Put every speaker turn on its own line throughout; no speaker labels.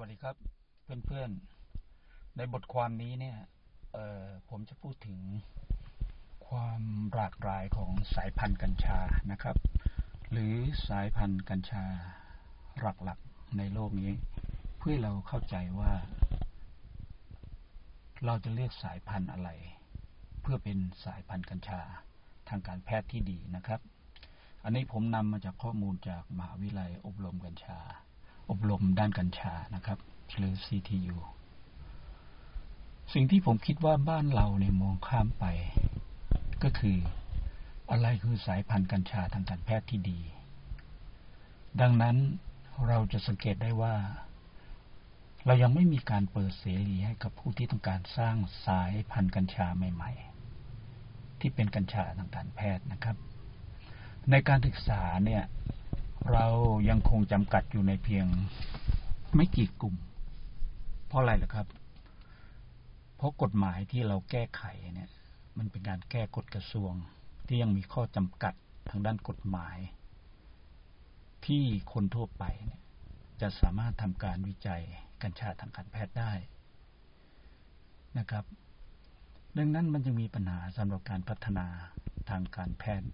วัสดีครับ เพื่อนๆ ในบทความนี้เนี่ยผมจะพูดถึงความหลากหลายของสายพันธุ์กัญชานะครับ หรือสายพันธุ์กัญชาหลักๆในโลกนี้ เพื่อเราเข้าใจว่า เราจะเลือกสายพันธุ์อะไร เพื่อเป็นสายพันธุ์กัญชาทางการแพทย์ที่ดีนะครับ อันนี้ผมนำมาจากข้อมูลจากมหาวิทยาลัยอบรมกัญชา อบรมด้านกัญชานะครับ หรือ CTU สิ่งที่ผมคิดว่าบ้านเราเนี่ยมองข้ามไป ก็คือ อะไรคือสายพันธุ์กัญชาทางการแพทย์ที่ดี ดังนั้นเราจะสังเกตได้ว่า เรายังไม่มีการเปิดเสรีให้กับผู้ที่ต้องการสร้างสายพันธุ์กัญชาใหม่ ๆ ที่เป็นกัญชาทางการแพทย์นะครับ ในการศึกษาเนี่ย เรายังคงจำกัดอยู่ในเพียงไม่กี่กลุ่ม เพราะอะไรล่ะครับ เพราะกฎหมายที่เราแก้ไขเนี่ย มันเป็นการแก้กฎกระทรวง ที่ยังมีข้อจำกัดทางด้านกฎหมาย ที่คนทั่วไปเนี่ย จะสามารถทำการวิจัยกัญชาทางการแพทย์ได้นะครับ ดังนั้นมันจะมีปัญหาสำหรับการพัฒนาทางการแพทย์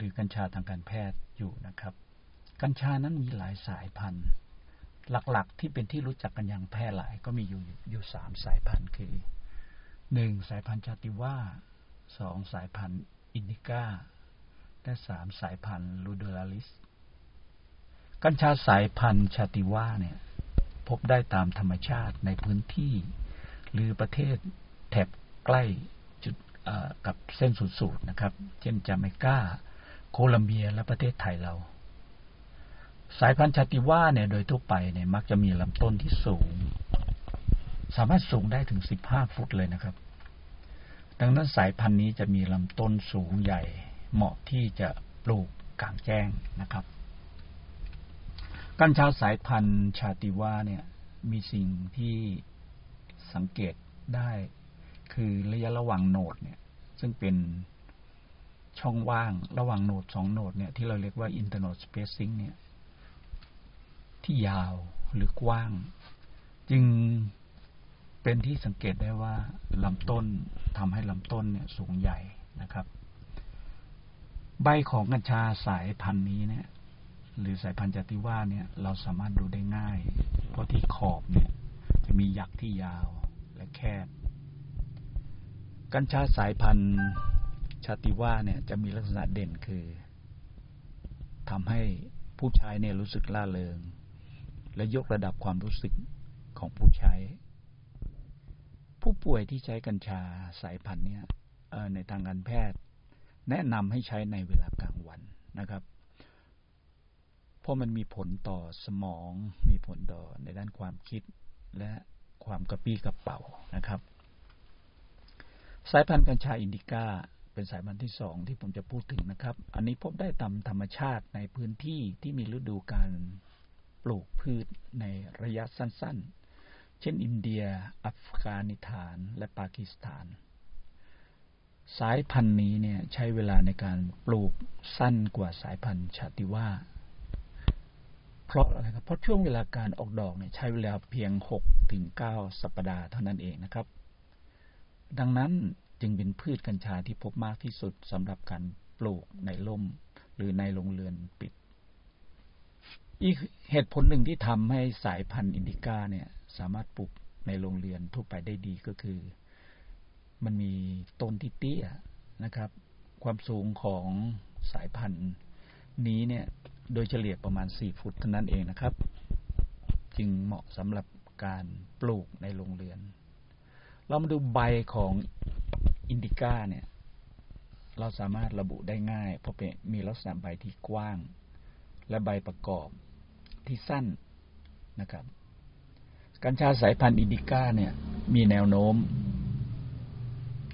หรือกัญชาทางการแพทย์อยู่นะครับ กัญชานั้นมีหลายสายพันธุ์ หลักๆที่เป็นที่รู้จักกันอย่างแพร่หลายก็มีอยู่อยู่สามสายพันธุ์คือหนึ่งสายพันธุ์ชาติว่าสองสายพันธุ์อินดิก้าและสามสายพันธุ์ลูเดอราลิส กัญชาสายพันธุ์ชาติว่าเนี่ยพบได้ตามธรรมชาติในพื้นที่ หรือประเทศแถบใกล้จุดกับเส้นสุดสูตรนะครับ เช่นจาเมกา โคลัมเบียและประเทศไทยเรา สายพันธุ์ชาติว่าเนี่ยโดยทั่วไปเนี่ยมักจะมีลำต้นที่สูง สามารถสูงได้ถึงสิบห้าฟุตเลยนะครับ ดังนั้นสายพันธุ์นี้จะมีลำต้นสูงใหญ่ เหมาะที่จะปลูกกลางแจ้งนะครับ กัญชาสายพันธุ์ชาติว่าเนี่ยมีสิ่งที่สังเกตได้ คือระยะระหว่างโหนดเนี่ย ซึ่งเป็น ช่องว่างระหว่างโหนดสองโหนดเนี่ยที่เราเรียกว่า internet spacing เนี่ย ที่ยาวหรือกว้าง จึงเป็นที่สังเกตได้ว่าลำต้นทำให้ลำต้นเนี่ยสูงใหญ่นะครับ ใบของกัญชาสายพันธุ์นี้เนี่ย หรือสายพันธุ์จติว่าเนี่ย เราสามารถดูได้ง่าย เพราะที่ขอบเนี่ย จะมีหยักที่ยาวและแคบ กัญชาสายพันธุ์ ชาติว่าเนี่ยจะมีลักษณะเด่นคือทำให้ผู้ใช้เนี่ยรู้สึกล่าเริง และยกระดับความรู้สึกของผู้ใช้ ผู้ป่วยที่ใช้กัญชาสายพันธุ์เนี่ยในทางการแพทย์ แนะนำให้ใช้ในเวลากลางวันนะครับ เพราะมันมีผลต่อสมองมีผลต่อในด้านความคิดและความกระปรี้กระเปร่านะครับ สายพันธุ์กัญชาอินดิก้า เป็นสายพันธุ์ที่สองที่ผมจะพูดถึงนะครับ อันนี้พบได้ตามธรรมชาติในพื้นที่ที่มีฤดูการปลูกพืชในระยะสั้นๆ เช่น อินเดีย อัฟกานิสถาน และปากีสถาน สายพันธุ์นี้เนี่ยใช้เวลาในการปลูกสั้นกว่าสายพันธุ์ชาติว่า เพราะอะไรครับ เพราะช่วงเวลาการออกดอกเนี่ยใช้เวลาเพียงหกถึงเก้าสัปดาห์เท่านั้นเองนะครับ ดังนั้น จึงเป็นพืชกัญชาที่พบมากที่สุดสำหรับการปลูกในร่ม หรือในโรงเรือนปิด อีกเหตุผลหนึ่งที่ทำให้สายพันธุ์อินดิก้าเนี่ย สามารถปลูกในโรงเรือนทั่วไปได้ดีก็คือ มันมีต้นที่เตี้ยนะครับ ความสูงของสายพันธุ์นี้เนี่ย โดยเฉลี่ยประมาณ 4 ฟุตเท่านั้นเองนะครับ จึงเหมาะสำหรับการปลูกในโรงเรือน เรามาดูใบของ อินดิก้าเนี่ย เราสามารถระบุได้ง่าย เพราะเป็นมีลักษณะใบที่กว้าง และใบประกอบที่สั้นนะครับ กัญชาสายพันธุ์อินดิก้าเนี่ย มีแนวโน้ม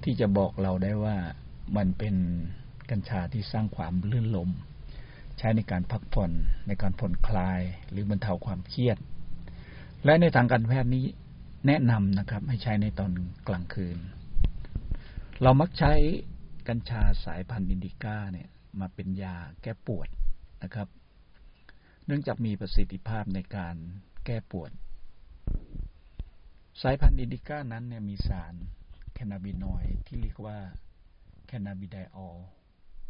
ที่จะบอกเราได้ว่ามันเป็นกัญชาที่สร้างความรื่นรมย์ ใช้ในการพักผ่อนในการผ่อนคลาย หรือบรรเทาความเครียด และในทางการแพทย์นี้แนะนำนะครับ ให้ใช้ในตอนกลางคืน เรามักใช้กัญชาสายพันธุ์อินดิก้าเนี่ยมาเป็นยาแก้ปวดนะครับ เนื่องจากมีประสิทธิภาพในการแก้ปวด สายพันธุ์อินดิก้านั้นเนี่ยมีสาร cannabinoid ที่เรียกว่า cannabidiol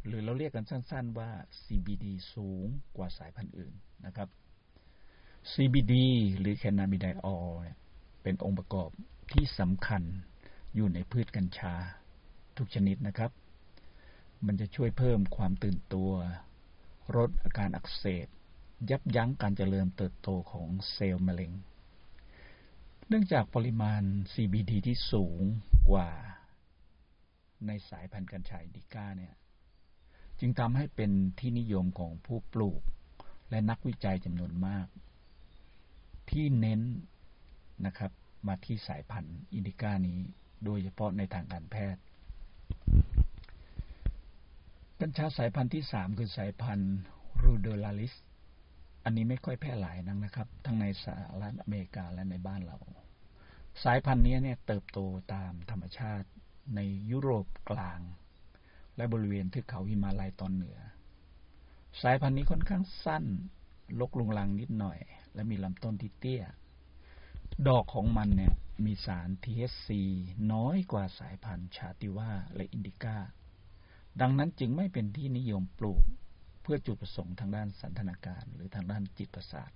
หรือเราเรียกกันสั้น ๆ ว่า CBD สูงกว่าสายพันธุ์อื่นนะครับ CBD หรือ cannabidiol เป็นองค์ประกอบที่สำคัญอยู่ในพืชกัญชา ทุกชนิดนะครับ มันจะช่วยเพิ่มความตื่นตัว ลดอาการอักเสบ ยับยั้งการเจริญเติบโตของเซลล์มะเร็ง เนื่องจากปริมาณ CBD ที่สูงกว่า ในสายพันธุ์กัญชาอินดิก้าเนี่ย จึงทำให้เป็นที่นิยมของผู้ปลูก และนักวิจัยจำนวนมาก ที่เน้นนะครับมาที่สายพันธุ์อินดิก้านี้ โดยเฉพาะในทางการแพทย์ กัญชาสายพันธุ์ที่สามคือสายพันธุ์รูเดลาลิส อันนี้ไม่ค่อยแพร่หลายนักนะครับ ทั้งในสหรัฐอเมริกาและในบ้านเรา สายพันธุ์นี้เนี่ยเติบโตตามธรรมชาติในยุโรปกลาง และบริเวณเทือกเขาหิมาลัยตอนเหนือ สายพันธุ์นี้ค่อนข้างสั้น ลกลุงลังนิดหน่อย และมีลำต้นที่เตี้ย ดอกของมันเนี่ยมีสาร THC น้อยกว่าสายพันธุ์ชาติว่าและอินดิก้า ดังนั้นจึงไม่เป็นที่นิยมปลูกเพื่อจุดประสงค์ทางด้านสันทนาการหรือทางด้านจิตประสาท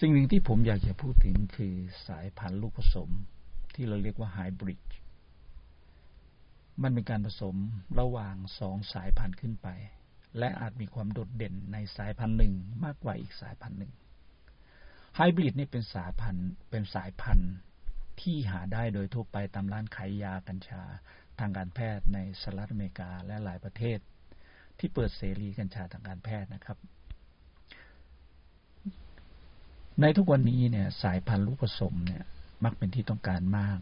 สิ่งหนึ่งที่ผมอยากจะพูดถึงคือสายพันธุ์ลูกผสม ที่เราเรียกว่าไฮบริดมันเป็นการผสมระหว่างสองสายพันธุ์ขึ้นไป และอาจมีความโดดเด่นในสายพันธุ์หนึ่งมากกว่าอีกสายพันธุ์หนึ่งไฮบริดนี่เป็นสายพันธุ์เป็นสายพันธุ์ที่หาได้โดยทั่วไปตามร้านขายยากัญชา ทางการแพทย์ในสหรัฐอเมริกาและหลายประเทศ ที่เปิดเสรีกัญชาทางการแพทย์นะครับ ในทุกวันนี้เนี่ยสายพันธุ์ลูกผสมเนี่ยมักเป็นที่ต้องการมาก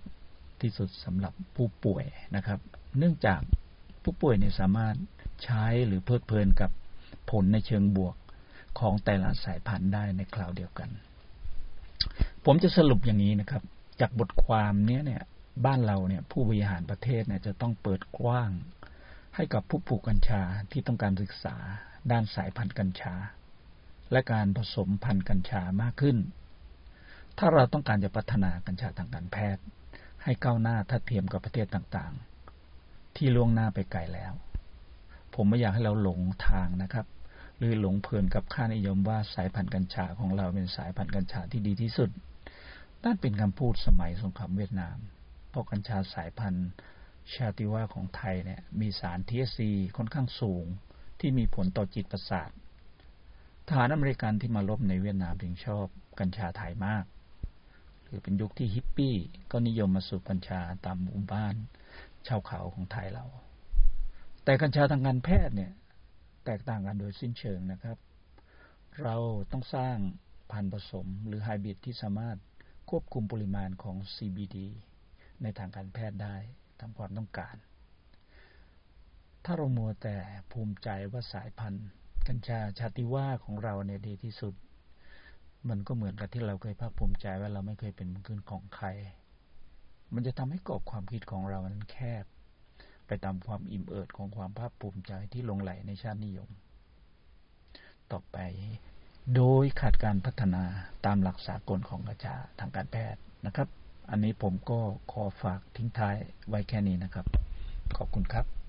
ที่สุดสำหรับผู้ป่วยนะครับ เนื่องจากผู้ป่วยเนี่ยสามารถใช้หรือเพลิดเพลินกับผลในเชิงบวกของแต่ละสายพันธุ์ได้ในคราวเดียวกัน ผมจะสรุปอย่างนี้นะครับ จากบทความนี้เนี่ย บ้านเราเนี่ยผู้บริหารประเทศเนี่ยจะต้องเปิดกว้าง ให้กับผู้ปลูกกัญชาที่ต้องการศึกษาด้านสายพันธุ์กัญชา และการผสมพันธุ์กัญชามากขึ้น ถ้าเราต้องการจะพัฒนากัญชาทางการแพทย์ ให้ก้าวหน้าทัดเทียมกับประเทศต่างๆ ที่ล่วงหน้าไปไกลแล้ว ผมไม่อยากให้เราหลงทางนะครับ หรือหลงเพลินกับค่านิยมว่าสายพันธุ์กัญชาของเราเป็นสายพันธุ์กัญชาที่ดีที่สุดนั่นเป็นคำพูดสมัยสงครามเวียดนาม เพราะกัญชาสายพันธุ์ซาติว่าของไทยเนี่ยมีสาร THC ค่อนข้างสูงที่มีผลต่อจิตประสาททหารอเมริกันที่มารบในเวียดนามถึงชอบกัญชาไทยมากคือเป็นยุคที่ฮิปปี้ก็นิยมมาสูบกัญชาตามหมู่บ้านชาวเขาของไทยเรา แต่กัญชาทางการแพทย์เนี่ยแตกต่างกันโดยสิ้นเชิงนะครับ เราต้องสร้างพันธุ์ผสมหรือไฮบริดที่สามารถควบคุมปริมาณของ CBD ในทางการแพทย์ได้ตามความต้องการ ถ้าเรามัวแต่ภูมิใจว่าสายพันธุ์ กัญชาชาติว่าของเราเนี่ยดีที่สุด มันก็เหมือนกับที่เราเคยภาคภูมิใจว่าเราไม่เคยเป็นขึ้นของใคร มันจะทำให้กรอบความคิดของเรานั้นแคบ ไปตามความอิ่มเอิบของความภาคภูมิใจที่ลงไหลในชาตินิยม ต่อไปโดยขาดการพัฒนาตามหลักสากลของกระจาทางการแพทย์นะครับ อันนี้ผมก็ขอฝากทิ้งท้ายไว้แค่นี้นะครับ ขอบคุณครับ